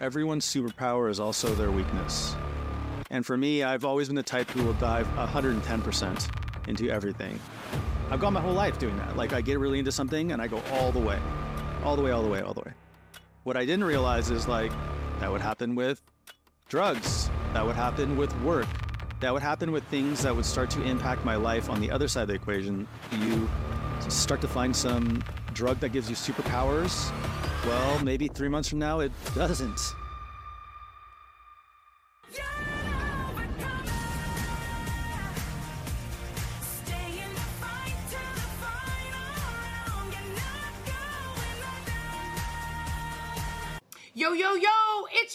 everyone's superpower is also their weakness. And for me, I've always been the type who will dive 110% into everything. I've gone my whole life doing that. Like I get really into something and I go all the way, all the way, all the way, all the way. What I didn't realize is like that would happen with drugs, that would happen with work, that would happen with things that would start to impact my life on the other side of the equation. You start to find some drug that gives you superpowers. Well, maybe three months from now, it doesn't.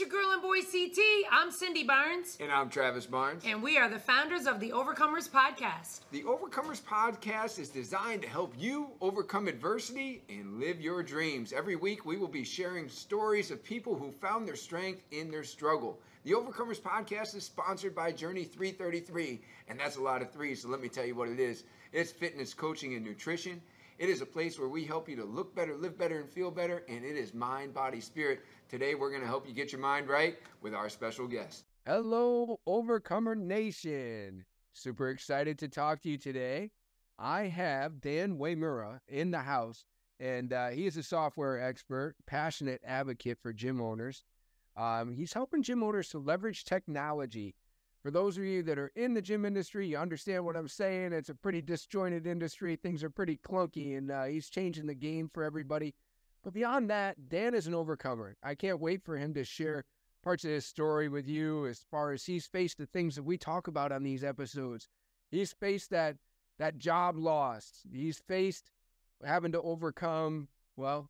Your girl and boy CT. I'm Cindy Barnes. And I'm Travis Barnes. And we are the founders of the Overcomers Podcast. The Overcomers Podcast is designed to help you overcome adversity and live your dreams. Every week, we will be sharing stories of people who found their strength in their struggle. The Overcomers Podcast is sponsored by Journey 333, and that's a lot of threes, so let me tell you what it is it's fitness, coaching, and nutrition. It is a place where we help you to look better, live better, and feel better, and it is mind, body, spirit. Today, we're going to help you get your mind right with our special guest. Hello, Overcomer Nation. Super excited to talk to you today. I have Dan Uyemura in the house, and uh, he is a software expert, passionate advocate for gym owners. Um, he's helping gym owners to leverage technology. For those of you that are in the gym industry, you understand what I'm saying. It's a pretty disjointed industry. Things are pretty clunky, and uh, he's changing the game for everybody. But beyond that, Dan is an overcomer. I can't wait for him to share parts of his story with you as far as he's faced the things that we talk about on these episodes. He's faced that that job loss. He's faced having to overcome, well,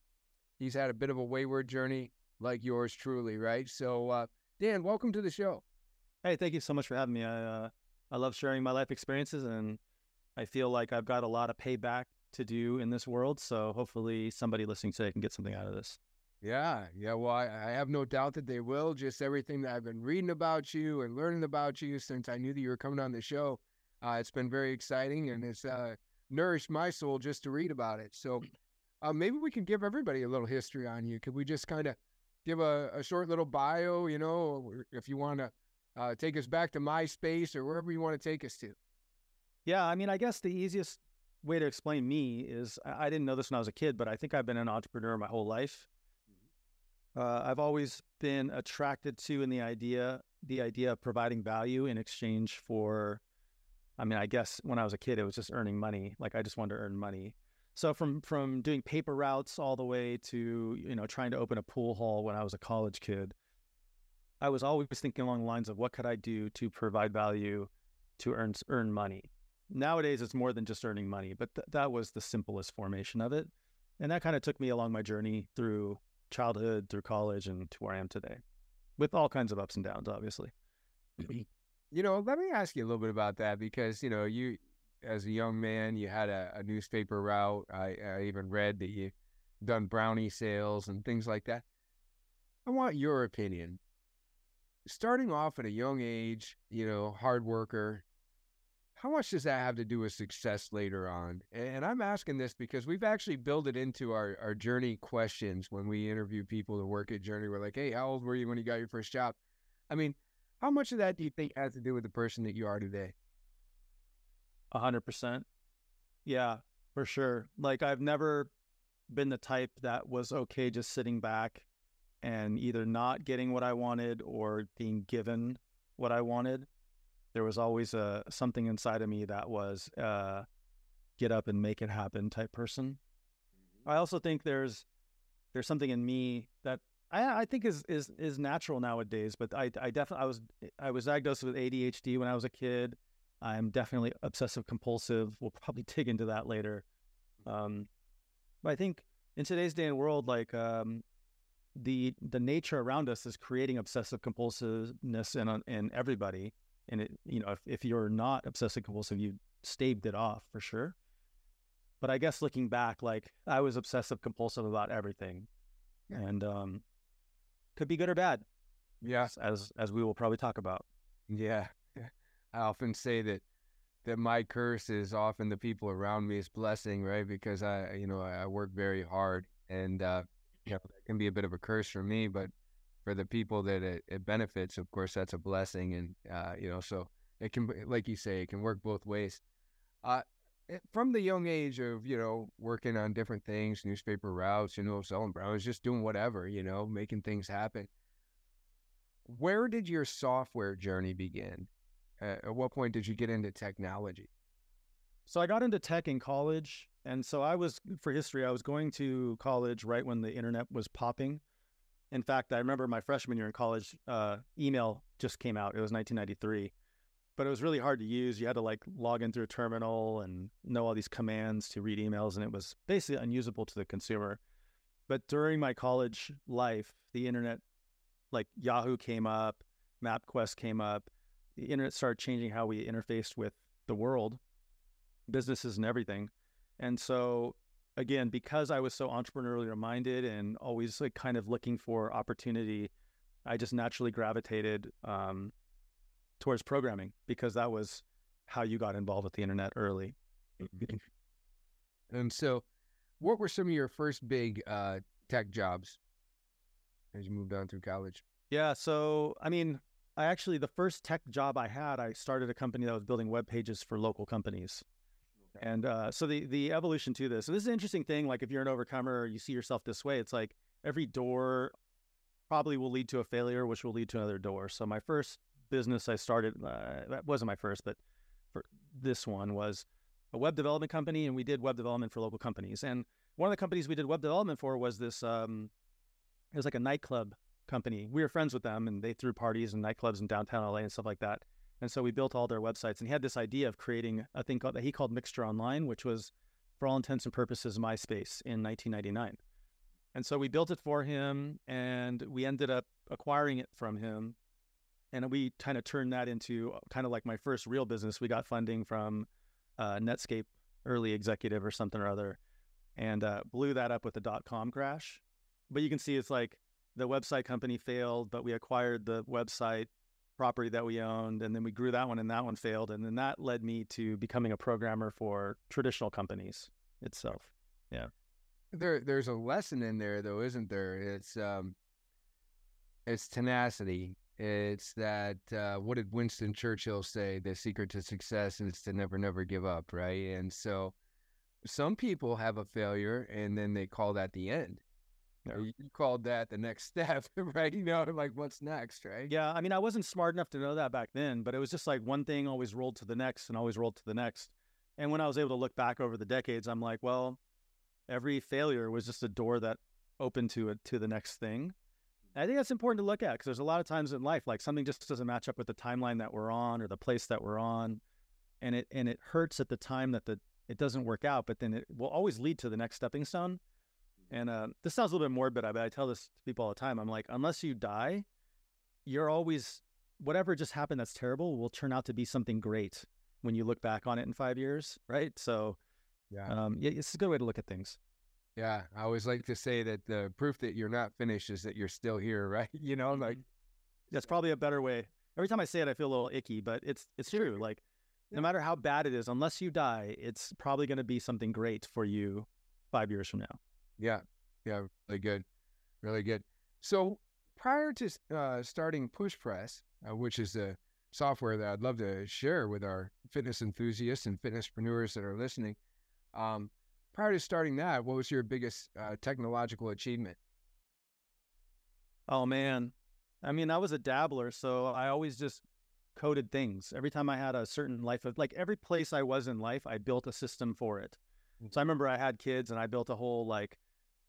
he's had a bit of a wayward journey like yours truly, right? So uh, Dan, welcome to the show. Hey, thank you so much for having me. I uh, I love sharing my life experiences and I feel like I've got a lot of payback to do in this world. So hopefully somebody listening today can get something out of this. Yeah, yeah. Well, I, I, have no doubt that they will. Just everything that I've been reading about you and learning about you since I knew that you were coming on the show, uh, it's been very exciting and it's uh, nourished my soul just to read about it. So uh, maybe we can give everybody a little history on you. Could we just kind of give a, a, short little bio? You know, if you want to uh, take us back to MySpace or wherever you want to take us to. Yeah, I mean, I guess the easiest way to explain me is I didn't know this when I was a kid, but I think I've been an entrepreneur my whole life. Uh, I've always been attracted to in the idea the idea of providing value in exchange for. I mean, I guess when I was a kid, it was just earning money. Like I just wanted to earn money. So from from doing paper routes all the way to you know trying to open a pool hall when I was a college kid, I was always thinking along the lines of what could I do to provide value to earn earn money nowadays it's more than just earning money, but th- that was the simplest formation of it. And that kind of took me along my journey through childhood, through college, and to where I am today, with all kinds of ups and downs, obviously. You know, let me ask you a little bit about that because, you know, you, as a young man, you had a, a newspaper route. I, I even read that you done brownie sales and things like that. I want your opinion. Starting off at a young age, you know, hard worker, how much does that have to do with success later on? And I'm asking this because we've actually built it into our, our journey questions when we interview people to work at Journey. We're like, hey, how old were you when you got your first job? I mean, how much of that do you think has to do with the person that you are today? A hundred percent. Yeah, for sure. Like I've never been the type that was okay just sitting back and either not getting what I wanted or being given what I wanted there was always a something inside of me that was uh, get up and make it happen type person. Mm-hmm. I also think there's there's something in me that I, I think is is is natural nowadays. But I I definitely I was I was diagnosed with ADHD when I was a kid. I'm definitely obsessive compulsive. We'll probably dig into that later. Mm-hmm. Um, but I think in today's day and world, like um, the the nature around us is creating obsessive compulsiveness in in everybody and it, you know, if, if you're not obsessive compulsive, you staved it off for sure. But I guess looking back, like I was obsessive compulsive about everything, yeah. and um, could be good or bad. Yeah, as as we will probably talk about. Yeah, I often say that that my curse is often the people around me's blessing, right? Because I, you know, I work very hard, and uh, you know, that can be a bit of a curse for me. But for the people that it, it benefits, of course, that's a blessing. And, uh, you know, so it can, like you say, it can work both ways. Uh, eh, from the young age of, you know, working on different things, newspaper routes, you know, selling browns, just doing whatever, you know, making things happen. Where did your software journey begin? Uh, at what point did you get into technology? So I got into tech in college. And so I was, for history, I was going to college right when the internet was popping. In fact, I remember my freshman year in college, uh, email just came out. It was 1993, but it was really hard to use. You had to like log in through a terminal and know all these commands to read emails, and it was basically unusable to the consumer. But during my college life, the internet, like Yahoo came up, MapQuest came up, the internet started changing how we interfaced with the world, businesses, and everything. And so again, because I was so entrepreneurially minded and always like kind of looking for opportunity, I just naturally gravitated um, towards programming because that was how you got involved with the internet early. and so, what were some of your first big uh, tech jobs as you moved on through college? Yeah, so I mean, I actually the first tech job I had, I started a company that was building web pages for local companies. And uh, so the the evolution to this. So this is an interesting thing. Like if you're an overcomer, you see yourself this way. It's like every door probably will lead to a failure, which will lead to another door. So my first business I started uh, that wasn't my first, but for this one was a web development company, and we did web development for local companies. And one of the companies we did web development for was this. Um, it was like a nightclub company. We were friends with them, and they threw parties and nightclubs in downtown LA and stuff like that. And so we built all their websites. And he had this idea of creating a thing called, that he called Mixture Online, which was, for all intents and purposes, MySpace in 1999. And so we built it for him, and we ended up acquiring it from him. And we kind of turned that into kind of like my first real business. We got funding from uh, Netscape early executive or something or other, and uh, blew that up with the dot com crash. But you can see it's like the website company failed, but we acquired the website property that we owned, and then we grew that one, and that one failed, and then that led me to becoming a programmer for traditional companies itself. Yeah, there there's a lesson in there though, isn't there? It's um, it's tenacity. It's that uh, what did Winston Churchill say? The secret to success is to never, never give up, right? And so, some people have a failure, and then they call that the end yeah. You called that the next step, right? You know, like what's next, right? Yeah. I mean, I wasn't smart enough to know that back then, but it was just like one thing always rolled to the next and always rolled to the next. And when I was able to look back over the decades, I'm like, well, every failure was just a door that opened to it to the next thing. Mm-hmm. I think that's important to look at because there's a lot of times in life like something just doesn't match up with the timeline that we're on or the place that we're on, and it and it hurts at the time that the it doesn't work out, but then it will always lead to the next stepping stone. And uh, this sounds a little bit morbid, but I tell this to people all the time. I'm like, unless you die, you're always whatever just happened that's terrible will turn out to be something great when you look back on it in five years, right? So, yeah, um, yeah, it's a good way to look at things. Yeah, I always like to say that the proof that you're not finished is that you're still here, right? You know, like mm-hmm. that's probably a better way. Every time I say it, I feel a little icky, but it's it's true. Like, yeah. no matter how bad it is, unless you die, it's probably going to be something great for you five years from now. Yeah, yeah, really good, really good. So prior to uh, starting Push Press, uh, which is a software that I'd love to share with our fitness enthusiasts and fitnesspreneurs that are listening, um, prior to starting that, what was your biggest uh, technological achievement? Oh man, I mean, I was a dabbler, so I always just coded things. Every time I had a certain life of like every place I was in life, I built a system for it. Mm-hmm. So I remember I had kids and I built a whole like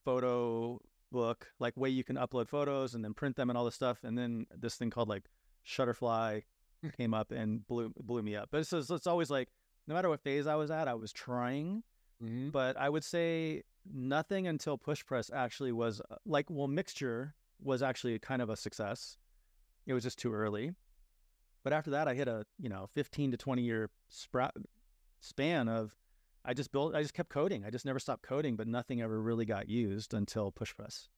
photo book, like way you can upload photos and then print them and all this stuff. And then this thing called like Shutterfly came up and blew blew me up. But it's, it's always like no matter what phase I was at, I was trying. Mm-hmm. But I would say nothing until push press actually was uh, like well mixture was actually kind of a success. It was just too early. But after that, I hit a you know 15 to 20 year spra- span of I just built, I just kept coding. I just never stopped coding, but nothing ever really got used until push press.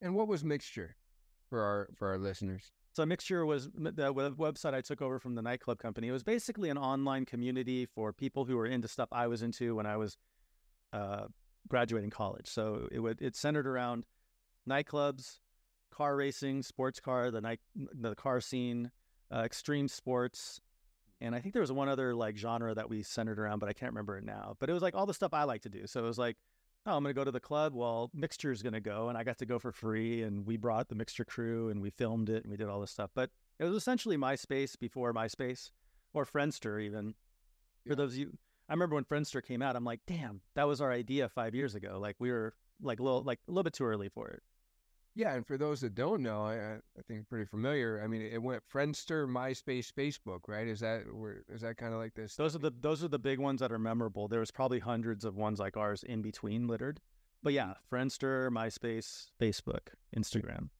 And what was Mixture for our for our listeners? So Mixture was the website I took over from the nightclub company. It was basically an online community for people who were into stuff I was into when I was uh, graduating college. So it would it centered around nightclubs, car racing, sports car, the night, the car scene, uh, extreme sports, and I think there was one other like genre that we centered around, but I can't remember it now. But it was like all the stuff I like to do. So it was like, oh, I'm going to go to the club. Well, Mixture is going to go, and I got to go for free. And we brought the Mixture crew, and we filmed it, and we did all this stuff. But it was essentially MySpace before MySpace, or Friendster even. For those of you, I remember when Friendster came out. I'm like, damn, that was our idea five years ago. Like we were like a little like a little bit too early for it. Yeah, and for those that don't know, I, I think pretty familiar. I mean, it went Friendster, MySpace, Facebook, right? Is that where is that kind of like this? Those are the those are the big ones that are memorable. There was probably hundreds of ones like ours in between littered. But yeah, Friendster, MySpace, Facebook, Instagram.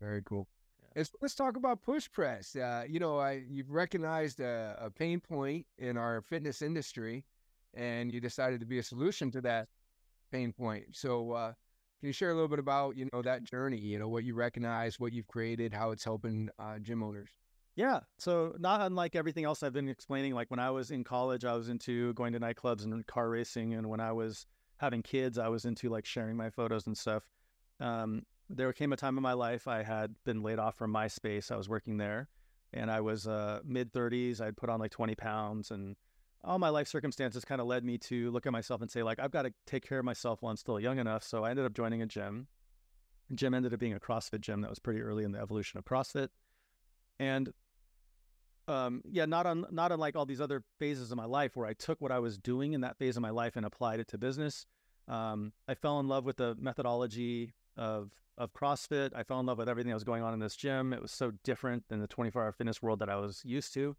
Very cool. Let's, let's talk about push press. Uh, you know, I you've recognized a, a pain point in our fitness industry, and you decided to be a solution to that pain point. So, uh, can you share a little bit about you know that journey? You know, what you recognize, what you've created, how it's helping uh, gym owners. Yeah. So not unlike everything else I've been explaining, like when I was in college, I was into going to nightclubs and car racing. And when I was having kids, I was into like sharing my photos and stuff. Um, there came a time in my life I had been laid off from MySpace. I was working there and I was uh, mid 30s. I'd put on like 20 pounds and all my life circumstances kind of led me to look at myself and say, like, I've got to take care of myself while I'm still young enough. So I ended up joining a gym. Gym ended up being a CrossFit gym that was pretty early in the evolution of CrossFit. And um, yeah, not on not unlike all these other phases of my life where I took what I was doing in that phase of my life and applied it to business. Um, I fell in love with the methodology of of CrossFit. I fell in love with everything that was going on in this gym. It was so different than the 24 hour fitness world that I was used to.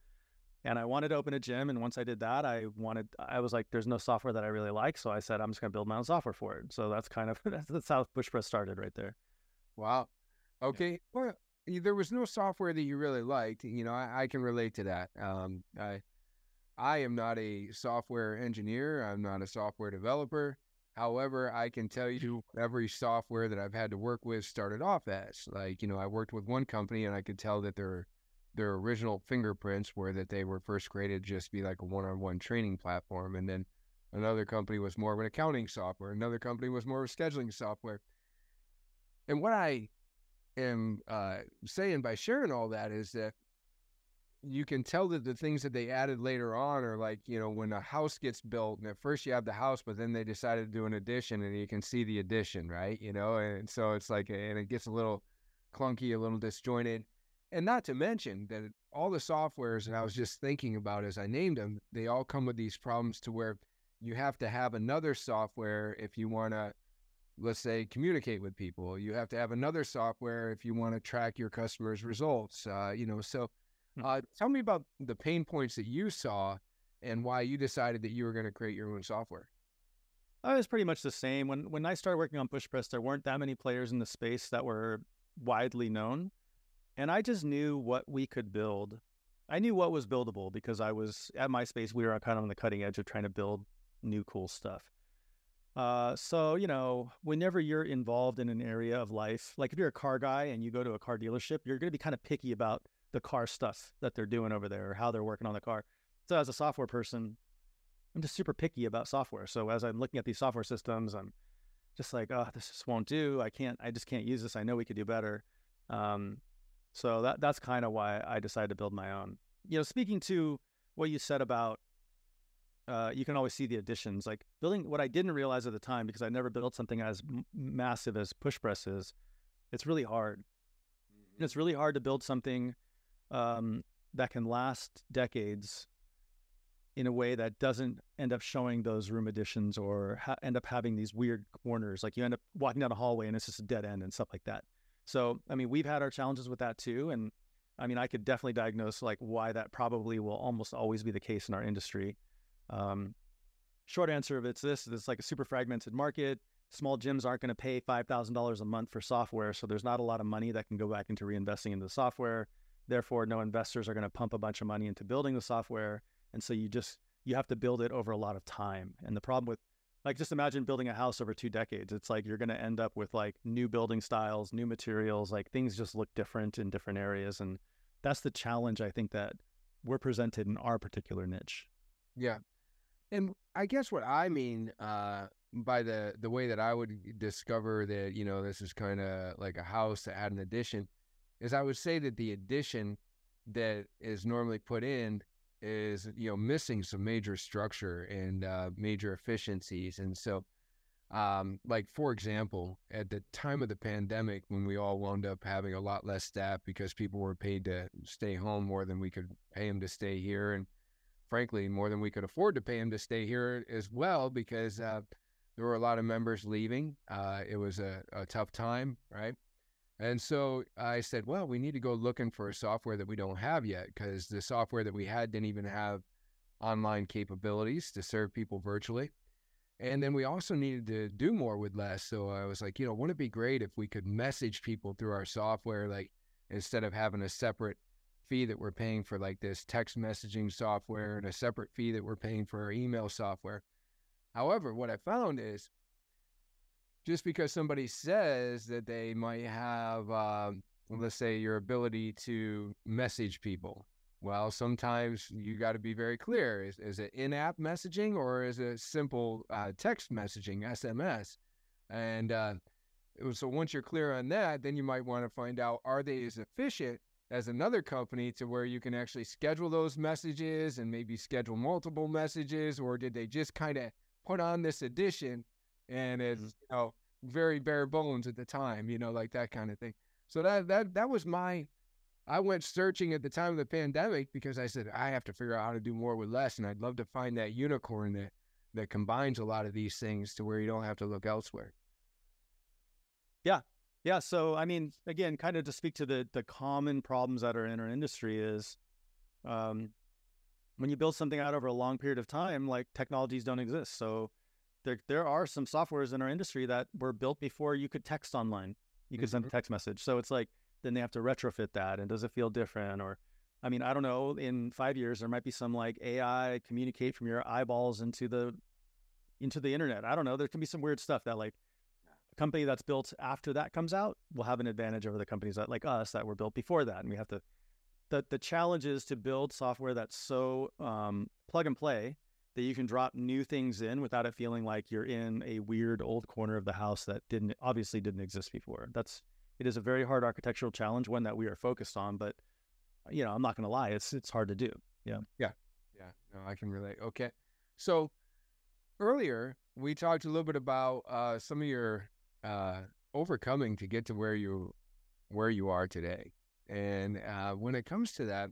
And I wanted to open a gym. And once I did that, I wanted, I was like, there's no software that I really like. So I said, I'm just going to build my own software for it. So that's kind of, that's, that's how Push Press started right there. Wow. Okay. Well, there was no software that you really liked. You know, I, I can relate to that. Um, I, I am not a software engineer. I'm not a software developer. However, I can tell you every software that I've had to work with started off as like, you know, I worked with one company and I could tell that their their original fingerprints were that they were first created just to be like a one-on-one training platform. And then another company was more of an accounting software. Another company was more of a scheduling software. And what I am uh, saying by sharing all that is that you can tell that the things that they added later on are like, you know, when a house gets built and at first you have the house, but then they decided to do an addition and you can see the addition, right? You know, and so it's like, and it gets a little clunky, a little disjointed. And not to mention that all the softwares that I was just thinking about as I named them, they all come with these problems to where you have to have another software if you want to let's say communicate with people you have to have another software if you want to track your customers results uh, you know so Hmm. uh, tell me about the pain points that you saw and why you decided that you were going to create your own software I was pretty much the same. When when I started working on Push Press, there weren't that many players in the space that were widely known. And I just knew what we could build. I knew what was buildable because I was at MySpace, we were kind of on the cutting edge of trying to build new cool stuff. Uh, so, you know, whenever you're involved in an area of life, like if you're a car guy and you go to a car dealership, you're going to be kind of picky about the car stuff that they're doing over there or how they're working on the car. So, as a software person, I'm just super picky about software. So as I'm looking at these software systems, I'm just like, oh, this just won't do. I can't. I just can't use this. I know we could do better. Um, so that that's kind of why I decided to build my own. You know, speaking to what you said about, uh, you can always see the additions. Like building what I didn't realize at the time because I never built something as m- massive as push presses. It's really hard. And it's really hard to build something um, that can last decades in a way that doesn't end up showing those room additions or ha- end up having these weird corners. Like you end up walking down a hallway and it's just a dead end and stuff like that. So, I mean, we've had our challenges with that too. And I mean, I could definitely diagnose like why that probably will almost always be the case in our industry. Um, short answer of it's this: it's like a super fragmented market. Small gyms aren't going to pay five thousand dollars a month for software, so there's not a lot of money that can go back into reinvesting into the software. Therefore, no investors are going to pump a bunch of money into building the software, and so you just you have to build it over a lot of time. And the problem with like just imagine building a house over two decades. It's like you're going to end up with like new building styles, new materials, like things just look different in different areas, and that's the challenge I think that we're presented in our particular niche. Yeah. And I guess what I mean uh, by the the way that I would discover that you know this is kind of like a house that had an addition, is I would say that the addition that is normally put in is you know missing some major structure and uh, major efficiencies, and so um, like for example, at the time of the pandemic, when we all wound up having a lot less staff because people were paid to stay home more than we could pay them to stay here, and frankly, more than we could afford to pay them to stay here as well, because uh, there were a lot of members leaving. Uh, it was a, a tough time, right? And so I said, well, we need to go looking for a software that we don't have yet, because the software that we had didn't even have online capabilities to serve people virtually. And then we also needed to do more with less. So I was like, you know, wouldn't it be great if we could message people through our software, like instead of having a separate fee that we're paying for like this text messaging software and a separate fee that we're paying for our email software. However, what I found is just because somebody says that they might have, um, let's say, your ability to message people well, sometimes you got to be very clear. Is, is it in app messaging or is it simple uh, text messaging, SMS? And uh, so once you're clear on that, then you might want to find out are they as efficient as another company to where you can actually schedule those messages and maybe schedule multiple messages, or did they just kind of put on this addition and it's mm-hmm. you know very bare bones at the time, you know, like that kind of thing. So that that that was my I went searching at the time of the pandemic because I said I have to figure out how to do more with less, and I'd love to find that unicorn that that combines a lot of these things to where you don't have to look elsewhere. Yeah, yeah. So I mean, again, kind of to speak to the the common problems that are in our industry is, um, when you build something out over a long period of time, like technologies don't exist. So there there are some softwares in our industry that were built before you could text online. You could mm-hmm. send a text message. So it's like then they have to retrofit that and does it feel different or i mean i don't know in five years there might be some like ai communicate from your eyeballs into the into the internet i don't know there can be some weird stuff that like a company that's built after that comes out will have an advantage over the companies that like us that were built before that and we have to the the challenge is to build software that's so um, plug and play that you can drop new things in without it feeling like you're in a weird old corner of the house that didn't obviously didn't exist before that's it is a very hard architectural challenge, one that we are focused on. But you know, I'm not to lie, it's it's hard to do. Yeah, yeah, yeah. No, I can relate. Okay, so earlier we talked a little bit about uh, some of your uh, overcoming to get to where you where you are today, and uh, when it comes to that,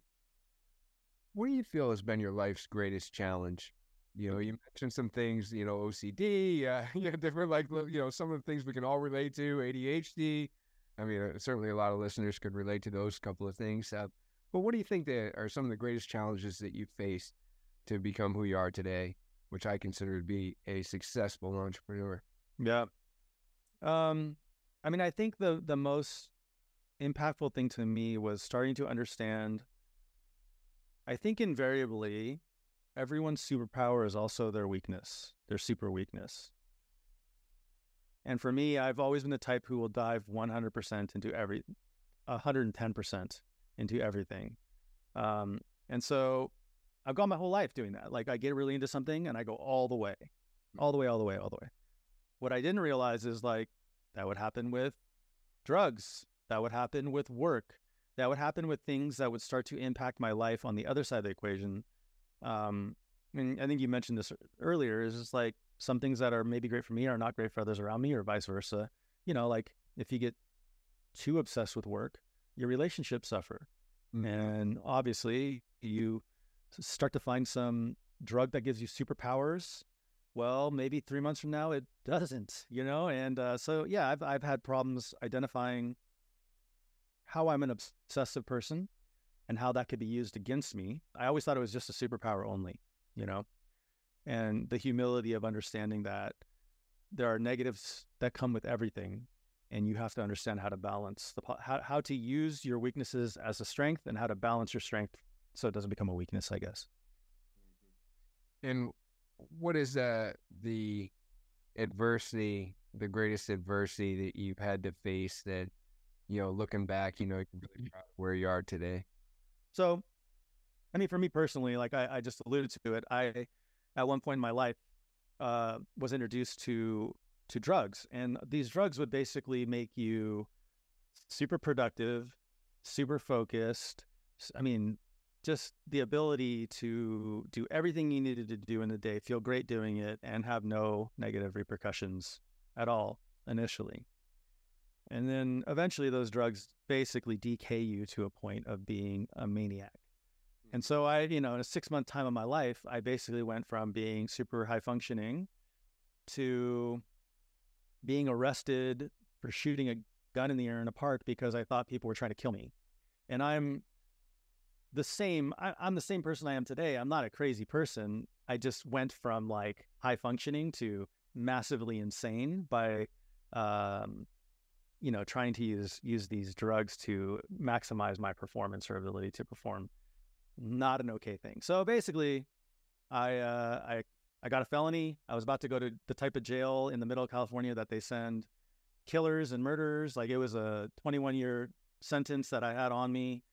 what do you feel has been your life's greatest challenge? You know, you mentioned some things, you know, OCD, uh, yeah, different like you know some of the things we can all relate to, ADHD, I mean, uh, certainly a lot of listeners could relate to those couple of things. Uh, but what do you think that are some of the greatest challenges that you faced to become who you are today, which I consider to be a successful entrepreneur? Yeah. Um, I mean, I think the the most impactful thing to me was starting to understand. I think invariably, everyone's superpower is also their weakness, their super weakness. And for me, I've always been the type who will dive 100% into every, 110% into everything. Um, and so I've gone my whole life doing that. Like I get really into something and I go all the way, hmm. all the way, all the way, all the way. What I didn't realize is like that would happen with drugs, that would happen with work, that would happen with things that would start to impact my life on the other side of the equation. Um, and I think you mentioned this earlier. Is just like some things that are maybe great for me are not great for others around me, or vice versa. You know, like if you get too obsessed with work, your relationships suffer. Mm-hmm. And obviously, you start to find some drug that gives you superpowers. Well, maybe three months from now, it doesn't, you know? And uh, so, yeah, I've, I've had problems identifying how I'm an obsessive person and how that could be used against me. I always thought it was just a superpower only, you know? and the humility of understanding that there are negatives that come with everything and you have to understand how to balance the how, how to use your weaknesses as a strength and how to balance your strength so it doesn't become a weakness i guess mm-hmm. and what is uh, the adversity the greatest adversity that you've had to face that you know looking back you know you're really proud of where you are today so i mean for me personally like I, I just alluded to it i at one point in my life, uh, was introduced to to drugs, and these drugs would basically make you super productive, super focused. I mean, just the ability to do everything you needed to do in the day, feel great doing it, and have no negative repercussions at all initially. And then eventually, those drugs basically decay you to a point of being a maniac. And so I, you know, in a six month time of my life, I basically went from being super high functioning to being arrested for shooting a gun in the air in a park because I thought people were trying to kill me. And I'm the same, I, am the same person I am today. I'm not a crazy person. I just went from like high functioning to massively insane by, um, you know, trying to use use these drugs to maximize my performance or ability to perform not an okay thing. So basically, I uh, I I got a felony. I was about to go to the type of jail in the middle of California that they send killers and murderers. Like it was a 21 year sentence that I had on me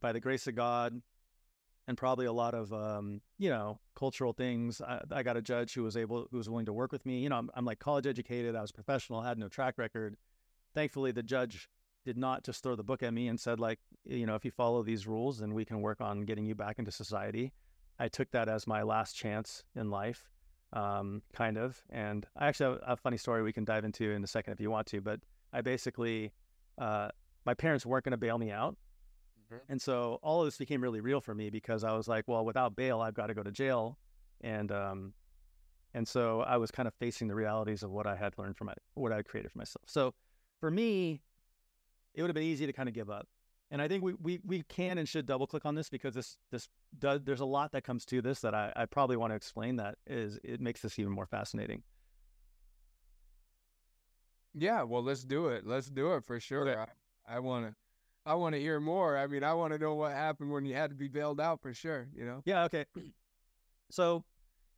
by the grace of God and probably a lot of um, you know cultural things. I, I, got a judge who was able, who was willing to work with me. You know, I'm, I'm like college educated. I was professional, had no track record. Thankfully, the judge did not just throw the book at me and said like you know if you follow these rules then we can work on getting you back into society i took that as my last chance in life um, kind of and i actually have a funny story we can dive into in a second if you want to but i basically uh, my parents weren't going to bail me out mm-hmm. and so all of this became really real for me because i was like well without bail i've got to go to jail and um, and so i was kind of facing the realities of what i had learned from my what i had created for myself so for me it would have been easy to kind of give up. And I think we, we, we can and should double click on this because this this does there's a lot that comes to this that I, I probably want to explain that is it makes this even more fascinating. Yeah, well let's do it. Let's do it for sure. Okay. I, I wanna I wanna hear more. I mean I wanna know what happened when you had to be bailed out for sure, you know? Yeah, okay. So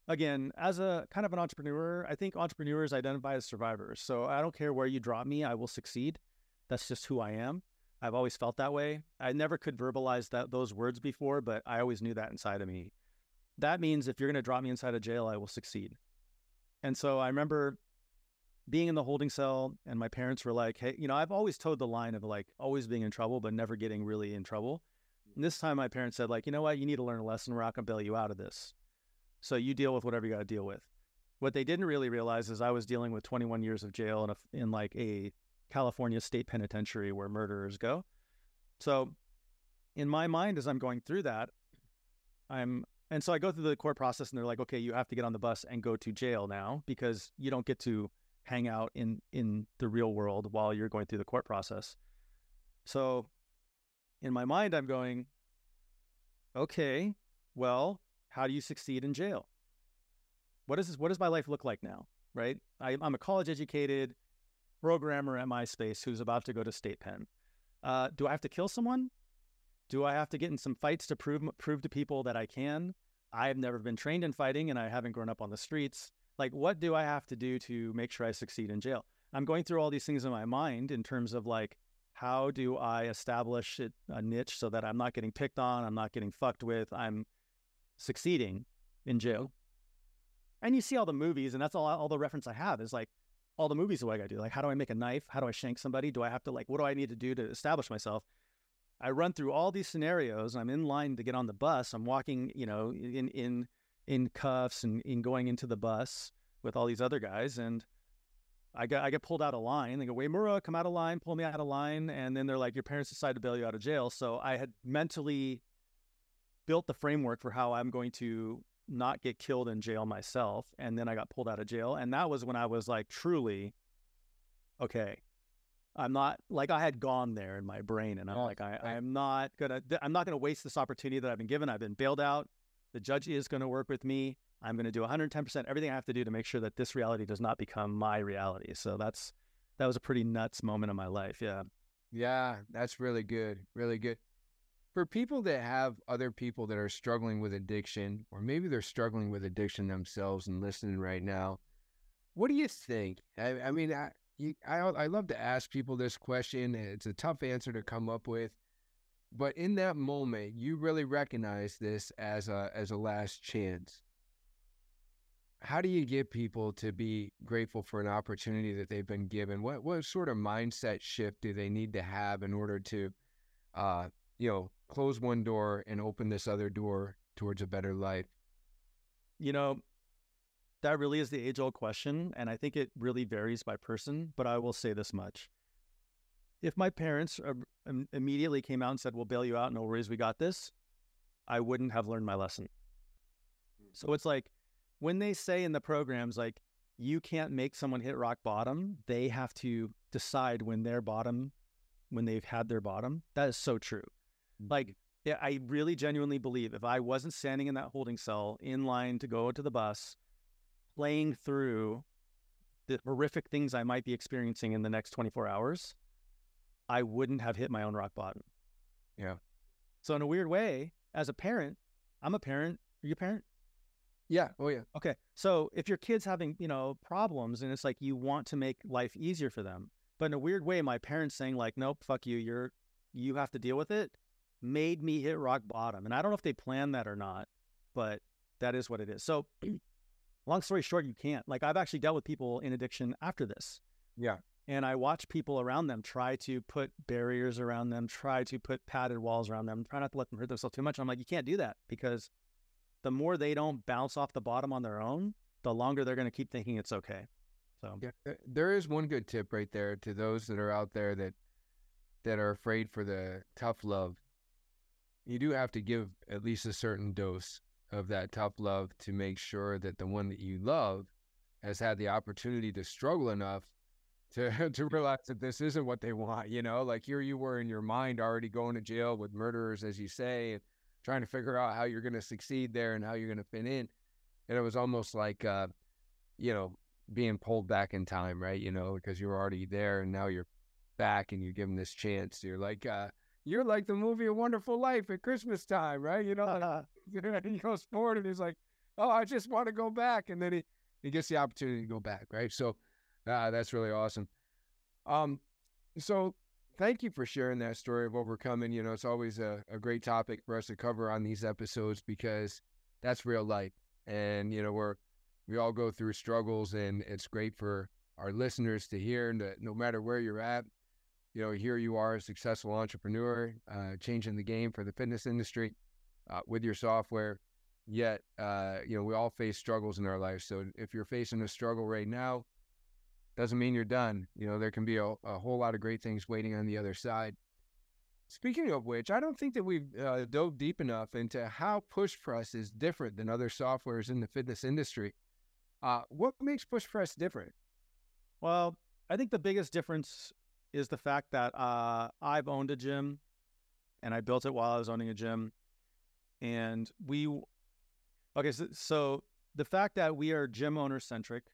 again, as a kind of an entrepreneur, I think entrepreneurs identify as survivors. So I don't care where you drop me, I will succeed. That's just who I am. I've always felt that way. I never could verbalize that those words before, but I always knew that inside of me. That means if you're going to drop me inside a jail, I will succeed. And so I remember being in the holding cell and my parents were like, "Hey, you know, I've always towed the line of like always being in trouble but never getting really in trouble." Mm. And this time my parents said like, "You know what? You need to learn a lesson. We're not going to bail you out of this. So you deal with whatever you got to deal with." What they didn't really realize is I was dealing with 21 years of jail in a, in like a California State Penitentiary where murderers go. So, in my mind, as I'm going through that, I'm and so I go through the court process, and they're like, "Okay, you have to get on the bus and go to jail now because you don't get to hang out in in the real world while you're going through the court process." So, in my mind, I'm going, "Okay, well, how do you succeed in jail? What is this, what does my life look like now?" Right? I, I'm a college educated programmer at MySpace who's about to go to state pen. Uh, do I have to kill someone? Do I have to get in some fights to prove prove to people that I can? I've never been trained in fighting and I haven't grown up on the streets. Like, what do I have to do to make sure I succeed in jail? I'm going through all these things in my mind in terms of like, how do I establish a niche so that I'm not getting picked on, I'm not getting fucked with, I'm succeeding in jail. And you see all the movies, and that's all all the reference I have is like, all the movies way I do. Like, how do I make a knife? How do I shank somebody? Do I have to like, what do I need to do to establish myself? I run through all these scenarios. I'm in line to get on the bus. I'm walking, you know, in in in cuffs and in going into the bus with all these other guys, and I get I get pulled out of line. They go, Uyemura, come out of line, pull me out of line, and then they're like, your parents decided to bail you out of jail. So I had mentally built the framework for how I'm going to not get killed in jail myself. And then I got pulled out of jail. And that was when I was like, truly, okay, I'm not like I had gone there in my brain. And I'm oh, like, I, right. I'm not gonna, I'm not gonna waste this opportunity that I've been given. I've been bailed out. The judge is going to work with me. I'm going to do 110% everything I have to do to make sure that this reality does not become my reality. So that's, that was a pretty nuts moment in my life. Yeah. Yeah. That's really good. Really good for people that have other people that are struggling with addiction, or maybe they're struggling with addiction themselves and listening right now, what do you think? I, I mean, I, you, I I love to ask people this question. It's a tough answer to come up with, but in that moment, you really recognize this as a as a last chance. how do you get people to be grateful for an opportunity that they've been given? What what sort of mindset shift do they need to have in order to, uh, you know, close one door and open this other door towards a better life? You know, that really is the age old question. And I think it really varies by person. But I will say this much if my parents immediately came out and said, We'll bail you out, no worries, we got this, I wouldn't have learned my lesson. Hmm. So it's like when they say in the programs, like, you can't make someone hit rock bottom, they have to decide when their bottom, when they've had their bottom. That is so true. Like. I really genuinely believe if I wasn't standing in that holding cell in line to go to the bus, playing through the horrific things I might be experiencing in the next 24 hours, I wouldn't have hit my own rock bottom. Yeah. So in a weird way, as a parent, I'm a parent. Are you a parent? Yeah. Oh yeah. Okay. So if your kid's having, you know, problems and it's like you want to make life easier for them, but in a weird way, my parents saying like, nope, fuck you, you're you have to deal with it, made me hit rock bottom. And I don't know if they planned that or not, but that is what it is. So long story short, you can't. Like I've actually dealt with people in addiction after this. Yeah. And I watch people around them try to put barriers around them, try to put padded walls around them, try not to let them hurt themselves too much. I'm like, you can't do that because the more they don't bounce off the bottom on their own, the longer they're going to keep thinking it's okay. So yeah, there is one good tip right there to those that are out there that that are afraid for the tough love. You do have to give at least a certain dose of that tough love to make sure that the one that you love has had the opportunity to struggle enough to to realize that this isn't what they want. You know, like here you were in your mind already going to jail with murderers, as you say, and trying to figure out how you're going to succeed there and how you're going to fit in. And it was almost like, uh, you know, being pulled back in time, right? You know, because you were already there and now you're back and you're given this chance. You're like, uh, you're like the movie A Wonderful Life at Christmas time, right? You know, like, he goes forward and he's like, oh, I just want to go back. And then he, he gets the opportunity to go back, right? So uh, that's really awesome. Um, so thank you for sharing that story of overcoming. You know, it's always a, a great topic for us to cover on these episodes because that's real life. And, you know, we're, we all go through struggles and it's great for our listeners to hear that no matter where you're at, you know, here you are, a successful entrepreneur, uh, changing the game for the fitness industry uh, with your software. Yet, uh, you know, we all face struggles in our life. So if you're facing a struggle right now, doesn't mean you're done. You know, there can be a, a whole lot of great things waiting on the other side. Speaking of which, I don't think that we've uh, dove deep enough into how Push Press is different than other softwares in the fitness industry. Uh, what makes Push Press different? Well, I think the biggest difference is the fact that uh, I've owned a gym and I built it while I was owning a gym. And we, okay, so, so the fact that we are gym owner centric,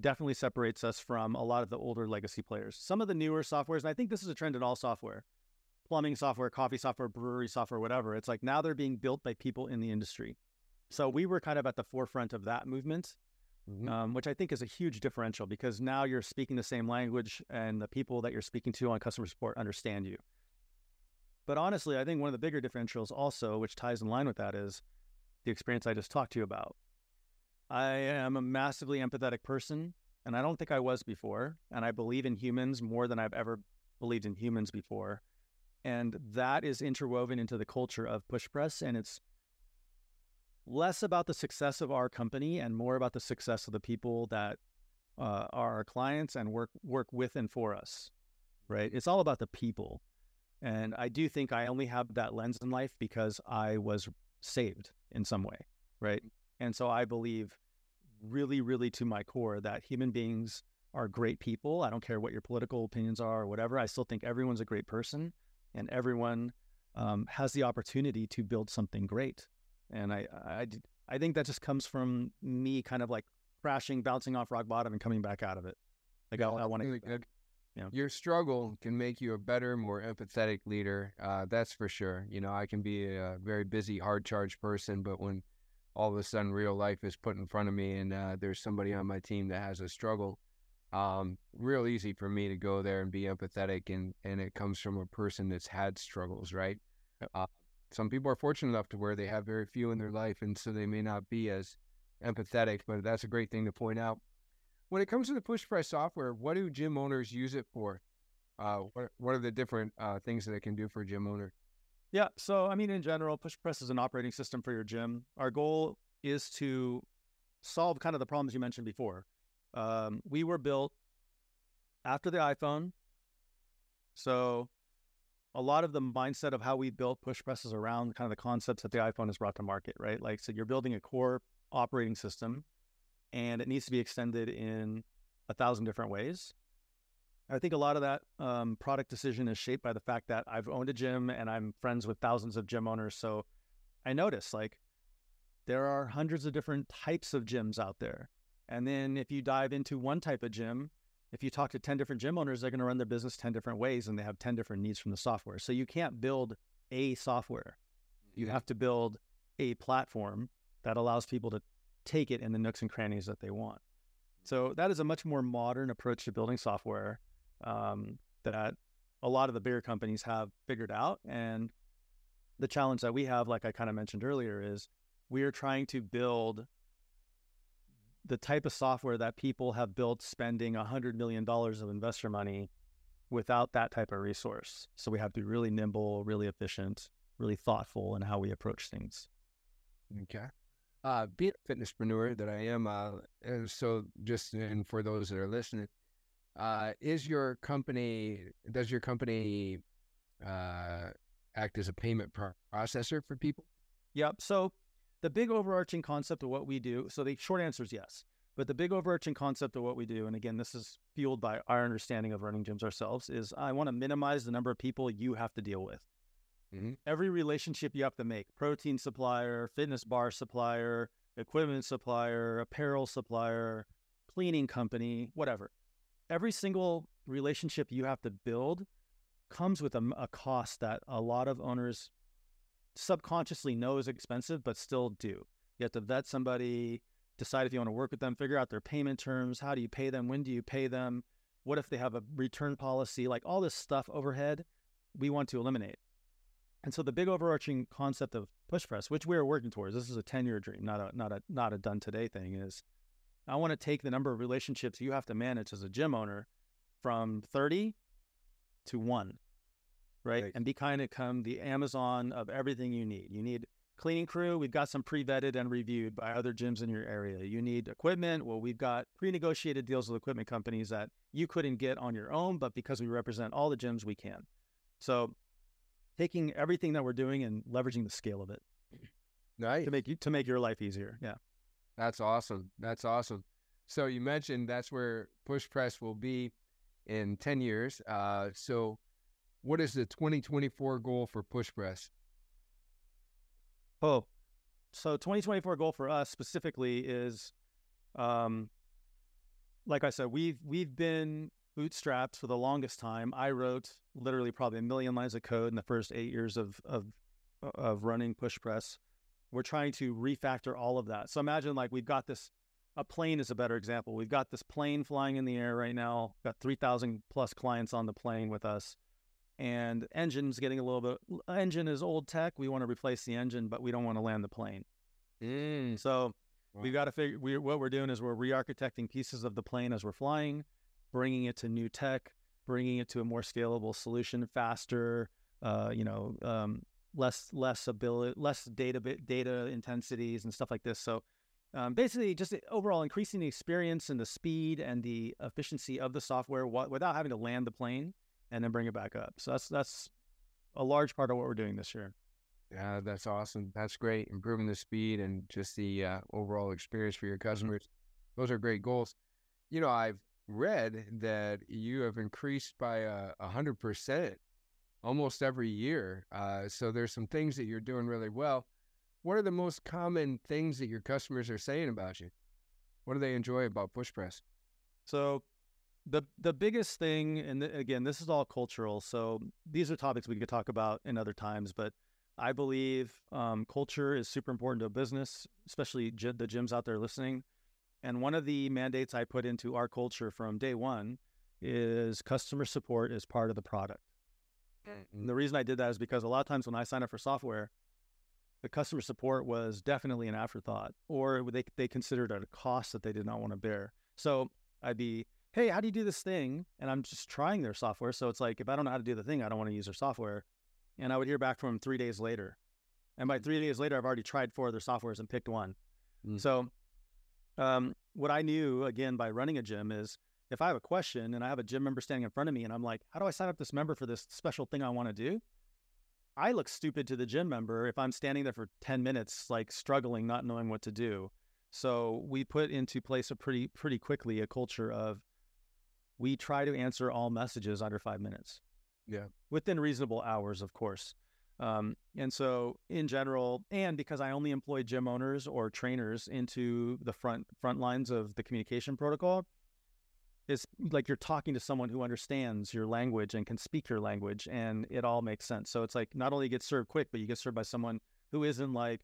definitely separates us from a lot of the older legacy players. Some of the newer softwares, and I think this is a trend in all software plumbing software, coffee software, brewery software, whatever. It's like now they're being built by people in the industry. So we were kind of at the forefront of that movement, mm-hmm. um, which I think is a huge differential because now you're speaking the same language and the people that you're speaking to on customer support understand you. But honestly, I think one of the bigger differentials also, which ties in line with that, is the experience I just talked to you about. I am a massively empathetic person, and I don't think I was before. And I believe in humans more than I've ever believed in humans before. And that is interwoven into the culture of Push Press. And it's less about the success of our company and more about the success of the people that uh, are our clients and work work with and for us. Right? It's all about the people. And I do think I only have that lens in life because I was saved in some way. Right. And so I believe really, really to my core that human beings are great people. I don't care what your political opinions are or whatever. I still think everyone's a great person and everyone um, has the opportunity to build something great. And I, I, I think that just comes from me kind of like crashing, bouncing off rock bottom and coming back out of it. Like I, I want to. Really. Yeah. Your struggle can make you a better, more empathetic leader. Uh, that's for sure. You know, I can be a very busy, hard charged person, but when all of a sudden real life is put in front of me and uh, there's somebody on my team that has a struggle um, real easy for me to go there and be empathetic and and it comes from a person that's had struggles right uh, some people are fortunate enough to where they have very few in their life and so they may not be as empathetic, but that's a great thing to point out. When it comes to the push press software, what do gym owners use it for? Uh, what, what are the different uh, things that it can do for a gym owner? Yeah. So, I mean, in general, push press is an operating system for your gym. Our goal is to solve kind of the problems you mentioned before. Um, we were built after the iPhone. So, a lot of the mindset of how we built push presses around kind of the concepts that the iPhone has brought to market, right? Like, so you're building a core operating system and it needs to be extended in a thousand different ways. I think a lot of that um, product decision is shaped by the fact that I've owned a gym and I'm friends with thousands of gym owners. So I notice like there are hundreds of different types of gyms out there. And then if you dive into one type of gym, if you talk to 10 different gym owners, they're going to run their business 10 different ways and they have 10 different needs from the software. So you can't build a software. You have to build a platform that allows people to take it in the nooks and crannies that they want. So that is a much more modern approach to building software um, that a lot of the bigger companies have figured out. And the challenge that we have, like I kind of mentioned earlier, is we are trying to build the type of software that people have built spending $100 million of investor money without that type of resource. So we have to be really nimble, really efficient, really thoughtful in how we approach things. Okay. Uh, being a fitnesspreneur that I am, uh, so just and for those that are listening, uh, is your company does your company uh, act as a payment processor for people? Yep. So the big overarching concept of what we do. So the short answer is yes. But the big overarching concept of what we do, and again, this is fueled by our understanding of running gyms ourselves, is I want to minimize the number of people you have to deal with. Mm-hmm. Every relationship you have to make protein supplier, fitness bar supplier, equipment supplier, apparel supplier, cleaning company, whatever. Every single relationship you have to build comes with a, a cost that a lot of owners subconsciously know is expensive, but still do. You have to vet somebody, decide if you want to work with them, figure out their payment terms. How do you pay them? When do you pay them? What if they have a return policy? Like all this stuff overhead, we want to eliminate. And so the big overarching concept of push press, which we are working towards, this is a 10 year dream, not a not a not a done today thing, is I want to take the number of relationships you have to manage as a gym owner from 30 to one. Right. right. And be kind of come the Amazon of everything you need. You need cleaning crew. We've got some pre-vetted and reviewed by other gyms in your area. You need equipment. Well, we've got pre-negotiated deals with equipment companies that you couldn't get on your own, but because we represent all the gyms, we can. So taking everything that we're doing and leveraging the scale of it. Nice. To make you to make your life easier. Yeah. That's awesome. That's awesome. So you mentioned that's where push press will be in 10 years. Uh, so what is the 2024 goal for push press? Oh, so 2024 goal for us specifically is, um, like I said, we've we've been bootstrapped for the longest time. I wrote literally probably a million lines of code in the first eight years of of of running push press. We're trying to refactor all of that. So imagine like we've got this. A plane is a better example. We've got this plane flying in the air right now. Got 3,000 plus clients on the plane with us, and engine's getting a little bit. Engine is old tech. We want to replace the engine, but we don't want to land the plane. Mm. So wow. we've got to figure. We, what we're doing is we're re-architecting pieces of the plane as we're flying bringing it to new tech, bringing it to a more scalable solution faster, uh, you know, um, less less ability, less data data intensities and stuff like this. So um, basically, just overall increasing the experience and the speed and the efficiency of the software without having to land the plane and then bring it back up. So that's that's a large part of what we're doing this year. Yeah, that's awesome. That's great. Improving the speed and just the uh, overall experience for your customers. Those are great goals. You know, I've read that you have increased by a hundred percent almost every year. Uh, so there's some things that you're doing really well. What are the most common things that your customers are saying about you? What do they enjoy about Push Press? So the the biggest thing, and th- again, this is all cultural. So these are topics we could talk about in other times, but I believe um, culture is super important to a business, especially gy- the gyms out there listening. And one of the mandates I put into our culture from day one is customer support is part of the product. Mm-hmm. And the reason I did that is because a lot of times when I sign up for software, the customer support was definitely an afterthought, or they they considered it a cost that they did not want to bear. So I'd be, hey, how do you do this thing? And I'm just trying their software. So it's like if I don't know how to do the thing, I don't want to use their software. And I would hear back from them three days later, and by three days later, I've already tried four of their softwares and picked one. Mm. So, um, what I knew again by running a gym is if I have a question and I have a gym member standing in front of me and I'm like, how do I sign up this member for this special thing I want to do? I look stupid to the gym member if I'm standing there for 10 minutes, like struggling, not knowing what to do. So we put into place a pretty, pretty quickly a culture of we try to answer all messages under five minutes. Yeah. Within reasonable hours, of course. Um, and so in general, and because I only employ gym owners or trainers into the front front lines of the communication protocol, it's like you're talking to someone who understands your language and can speak your language and it all makes sense. So it's like not only get served quick, but you get served by someone who isn't like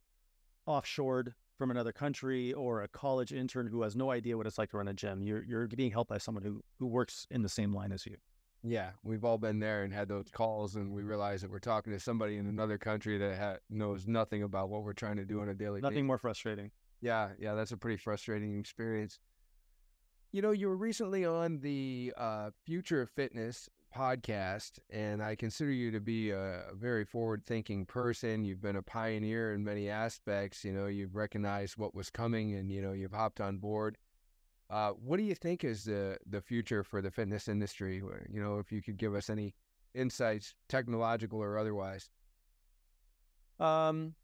offshored from another country or a college intern who has no idea what it's like to run a gym. You're you're being helped by someone who who works in the same line as you. Yeah, we've all been there and had those calls, and we realize that we're talking to somebody in another country that ha- knows nothing about what we're trying to do on a daily Nothing basis. more frustrating. Yeah, yeah, that's a pretty frustrating experience. You know, you were recently on the uh, Future of Fitness podcast, and I consider you to be a, very forward-thinking person. You've been a pioneer in many aspects. You know, you've recognized what was coming, and you know, you've hopped on board. Uh, what do you think is the the future for the fitness industry? You know, if you could give us any insights, technological or otherwise. Um,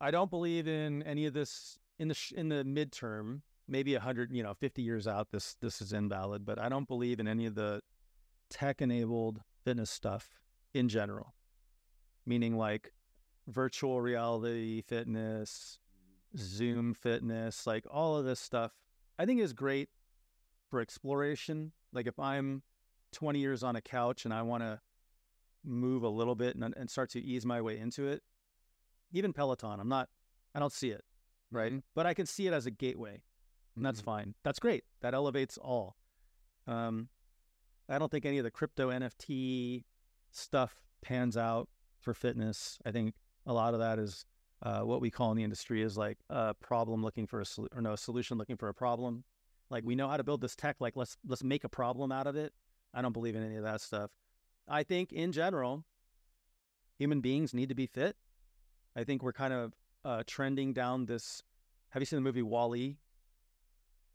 I don't believe in any of this in the sh- in the midterm. Maybe a hundred, you know, fifty years out, this this is invalid. But I don't believe in any of the tech-enabled fitness stuff in general. Meaning like virtual reality fitness, Zoom fitness, like all of this stuff. I think is great for exploration. Like if I'm 20 years on a couch and I want to move a little bit and, and start to ease my way into it, even Peloton, I'm not, I don't see it, right? But I can see it as a gateway, and that's Mhm. fine. That's great. That elevates all. Um, I don't think any of the crypto NFT stuff pans out for fitness. I think a lot of that is uh, what we call in the industry is like a problem looking for a solu- or no a solution looking for a problem. Like we know how to build this tech. Like let's let's make a problem out of it. I don't believe in any of that stuff. I think in general, human beings need to be fit. I think we're kind of uh, trending down this. Have you seen the movie Wall-E?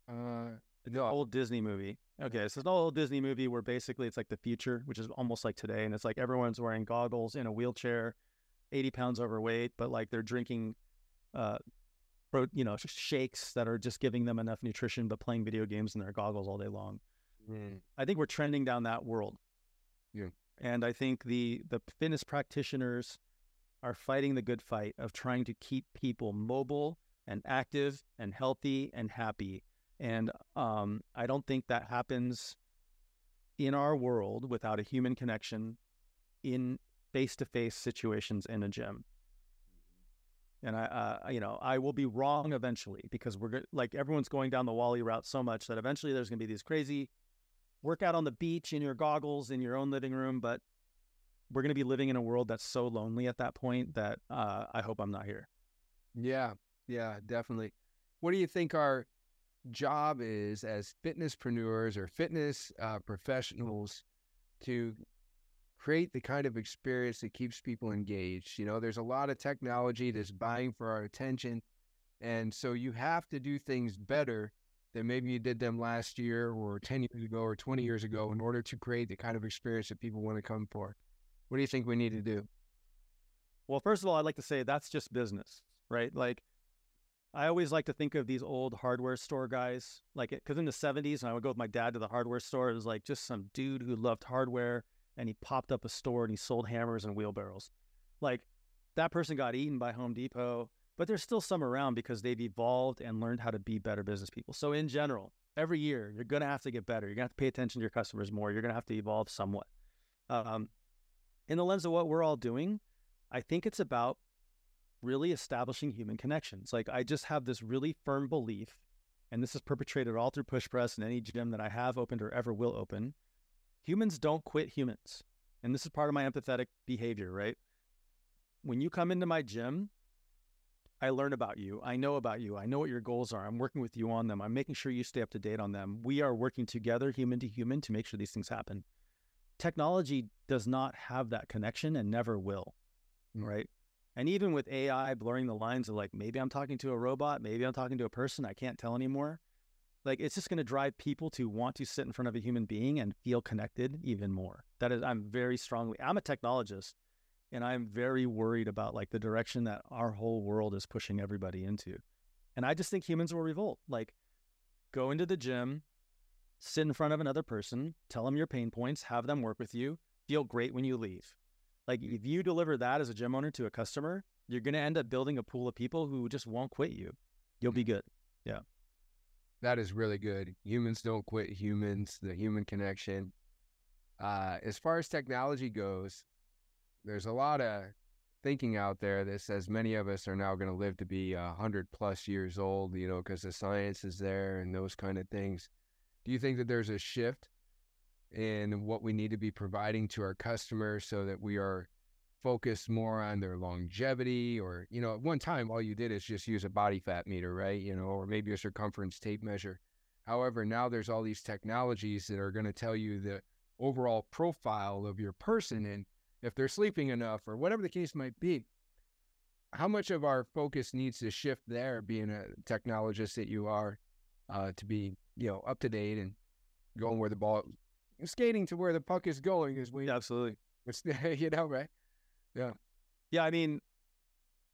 Uh, The no, old Disney movie. Okay, so it's an old Disney movie where basically it's like the future, which is almost like today, and it's like everyone's wearing goggles in a wheelchair, eighty pounds overweight, but like they're drinking, uh, pro, you know, shakes that are just giving them enough nutrition, but playing video games in their goggles all day long. Mm, I think we're trending down that world. Yeah. And I think the the fitness practitioners are fighting the good fight of trying to keep people mobile and active and healthy and happy. And um, I don't think that happens in our world without a human connection in face to face situations in a gym. And I, uh, you know, I will be wrong eventually because we're go- like everyone's going down the Wall-E route so much that eventually there's going to be these crazy workout on the beach in your goggles in your own living room, but we're going to be living in a world that's so lonely at that point that uh, I hope I'm not here. Yeah, yeah, definitely. What do you think our job is as fitnesspreneurs or fitness uh, professionals to create the kind of experience that keeps people engaged? You know, there's a lot of technology that's vying for our attention. And so you have to do things better than maybe you did them last year or 10 years ago or 20 years ago in order to create the kind of experience that people want to come for. What do you think we need to do? Well, first of all, I'd like to say that's just business, right? Like, I always like to think of these old hardware store guys, like, because in the 70s, when I would go with my dad to the hardware store, it was like just some dude who loved hardware and he popped up a store and he sold hammers and wheelbarrows. Like, that person got eaten by Home Depot, but there's still some around because they've evolved and learned how to be better business people. So, in general, every year, you're going to have to get better. You're going to have to pay attention to your customers more. You're going to have to evolve somewhat. Um, in the lens of what we're all doing, I think it's about really establishing human connections. Like I just have this really firm belief, and this is perpetrated all through push press and any gym that I have opened or ever will open. Humans don't quit humans. And this is part of my empathetic behavior, right? When you come into my gym, I learn about you. I know about you. I know what your goals are. I'm working with you on them. I'm making sure you stay up to date on them. We are working together, human to human, to make sure these things happen. Technology does not have that connection and never will. Mm. Right. And even with AI blurring the lines of like, maybe I'm talking to a robot, maybe I'm talking to a person, I can't tell anymore. Like, it's just going to drive people to want to sit in front of a human being and feel connected even more. That is, I'm very strongly, I'm a technologist and I'm very worried about like the direction that our whole world is pushing everybody into. And I just think humans will revolt. Like, go into the gym, sit in front of another person, tell them your pain points, have them work with you, feel great when you leave. Like, if you deliver that as a gym owner to a customer, you're going to end up building a pool of people who just won't quit you. You'll be good. Yeah. That is really good. Humans don't quit humans, the human connection. Uh, as far as technology goes, there's a lot of thinking out there that says many of us are now going to live to be a hundred plus years old, you know, because the science is there and those kind of things. Do you think that there's a shift in what we need to be providing to our customers so that we are focused more on their longevity or, you know, at one time, all you did is just use a body fat meter, right? You know, or maybe a circumference tape measure. However, now there's all these technologies that are going to tell you the overall profile of your person and if they're sleeping enough or whatever the case might be. How much of our focus needs to shift there, being a technologist that you are, uh, to be you know up to date and going where the ball, skating to where the puck is going, is we absolutely. you know right. Yeah, yeah. I mean,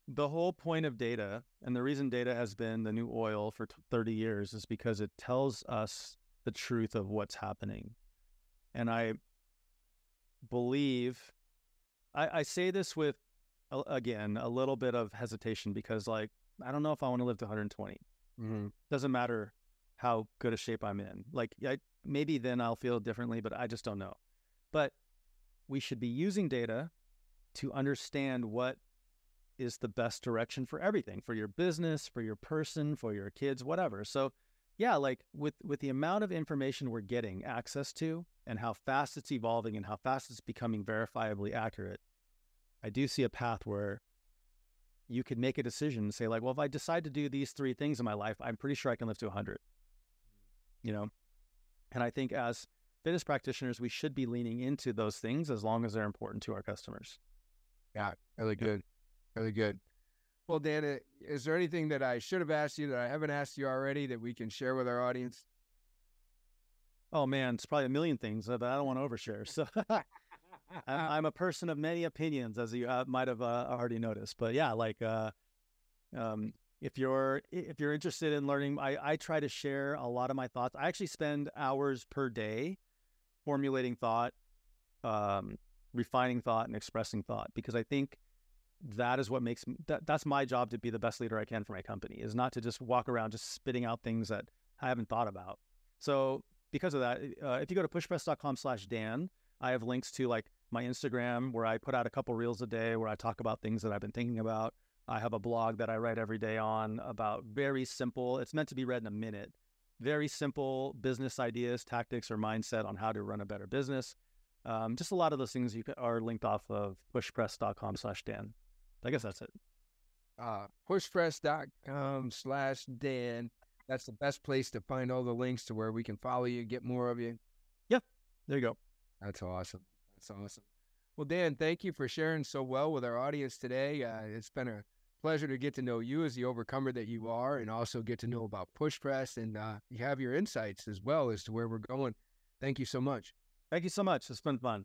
the whole point of data and the reason data has been the new oil for t- 30 years is because it tells us the truth of what's happening. And I believe, I, I say this with, again, a little bit of hesitation because, like, I don't know if I want to live to 120. Mm-hmm. Doesn't matter how good a shape I'm in. Like, I, maybe then I'll feel differently, but I just don't know. But we should be using data to understand what is the best direction for everything for your business for your person for your kids whatever so yeah like with with the amount of information we're getting access to and how fast it's evolving and how fast it's becoming verifiably accurate i do see a path where you could make a decision and say like well if i decide to do these three things in my life i'm pretty sure i can live to 100 you know and i think as fitness practitioners we should be leaning into those things as long as they're important to our customers Yeah, really good, really good. Well, Dan, is there anything that I should have asked you that I haven't asked you already that we can share with our audience? Oh man, it's probably a million things that I don't want to overshare. So I'm a person of many opinions, as you uh, might have uh, already noticed. But yeah, like uh, um, if you're if you're interested in learning, I, I try to share a lot of my thoughts. I actually spend hours per day formulating thought, um, refining thought, and expressing thought because I think that is what makes that, that's my job to be the best leader I can for my company is not to just walk around just spitting out things that I haven't thought about. So because of that, uh, if you go to pushpress.com slash Dan, I have links to like my Instagram where I put out a couple reels a day where I talk about things that I've been thinking about. I have a blog that I write every day on about very simple, it's meant to be read in a minute, very simple business ideas, tactics, or mindset on how to run a better business. Um, just a lot of those things you are linked off of pushpress.com slash Dan. I guess that's it. uh, pushpress.com slash Dan. That's the best place to find all the links to where we can follow you, get more of you. Yeah, there you go. That's awesome. That's awesome. Well, Dan, thank you for sharing so well with our audience today. Uh, it's been a pleasure to get to know you as the overcomer that you are and also get to know about Push Press and uh, you have your insights as well as to where we're going. Thank you so much. Thank you so much. It's been fun.